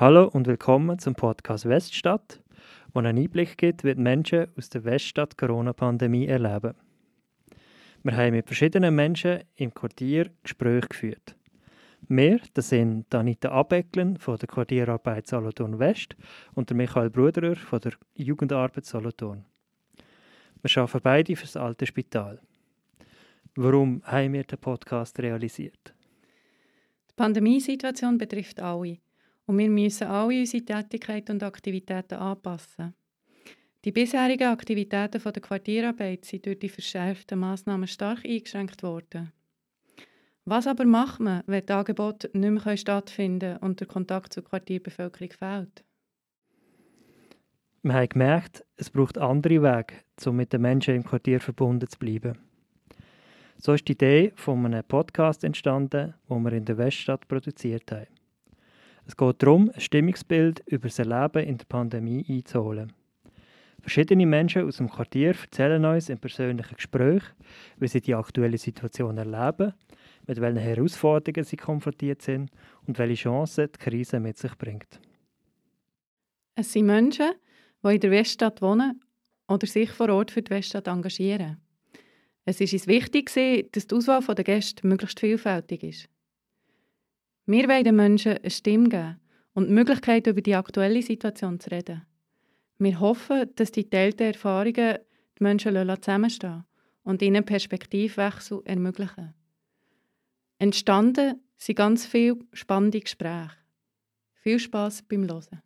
Hallo und willkommen zum Podcast Weststadt, wo einen Einblick gibt, wie die Menschen aus der Weststadt Corona-Pandemie erleben. Wir haben mit verschiedenen Menschen im Quartier Gespräche geführt. Wir, das sind Anita Abecklen von der Quartierarbeit Solothurn West und der Michael Bruderer von der Jugendarbeit Solothurn. Wir arbeiten beide für das alte Spital. Warum haben wir den Podcast realisiert? Die Pandemiesituation betrifft alle und wir müssen alle unsere Tätigkeiten und Aktivitäten anpassen. Die bisherigen Aktivitäten der Quartierarbeit sind durch die verschärften Massnahmen stark eingeschränkt worden. Was aber macht man, wenn die Angebote nicht mehr stattfinden und der Kontakt zur Quartierbevölkerung fehlt? Wir haben gemerkt, es braucht andere Wege, um mit den Menschen im Quartier verbunden zu bleiben. So ist die Idee von einem Podcast entstanden, den wir in der Weststadt produziert haben. Es geht darum, ein Stimmungsbild über das Erleben in der Pandemie einzuholen. Verschiedene Menschen aus dem Quartier erzählen uns in persönlichen Gesprächen, wie sie die aktuelle Situation erleben, mit welchen Herausforderungen sie konfrontiert sind und welche Chancen die Krise mit sich bringt. Es sind Menschen, die in der Weststadt wohnen oder sich vor Ort für die Weststadt engagieren. Es ist uns wichtig, dass die Auswahl der Gäste möglichst vielfältig ist. Wir wollen den Menschen eine Stimme geben und die Möglichkeit, über die aktuelle Situation zu reden. Wir hoffen, dass die teilten Erfahrungen die Menschen zusammenstehen und ihnen Perspektivwechsel ermöglichen. Entstanden sind ganz viele spannende Gespräche. Viel Spaß beim Hören.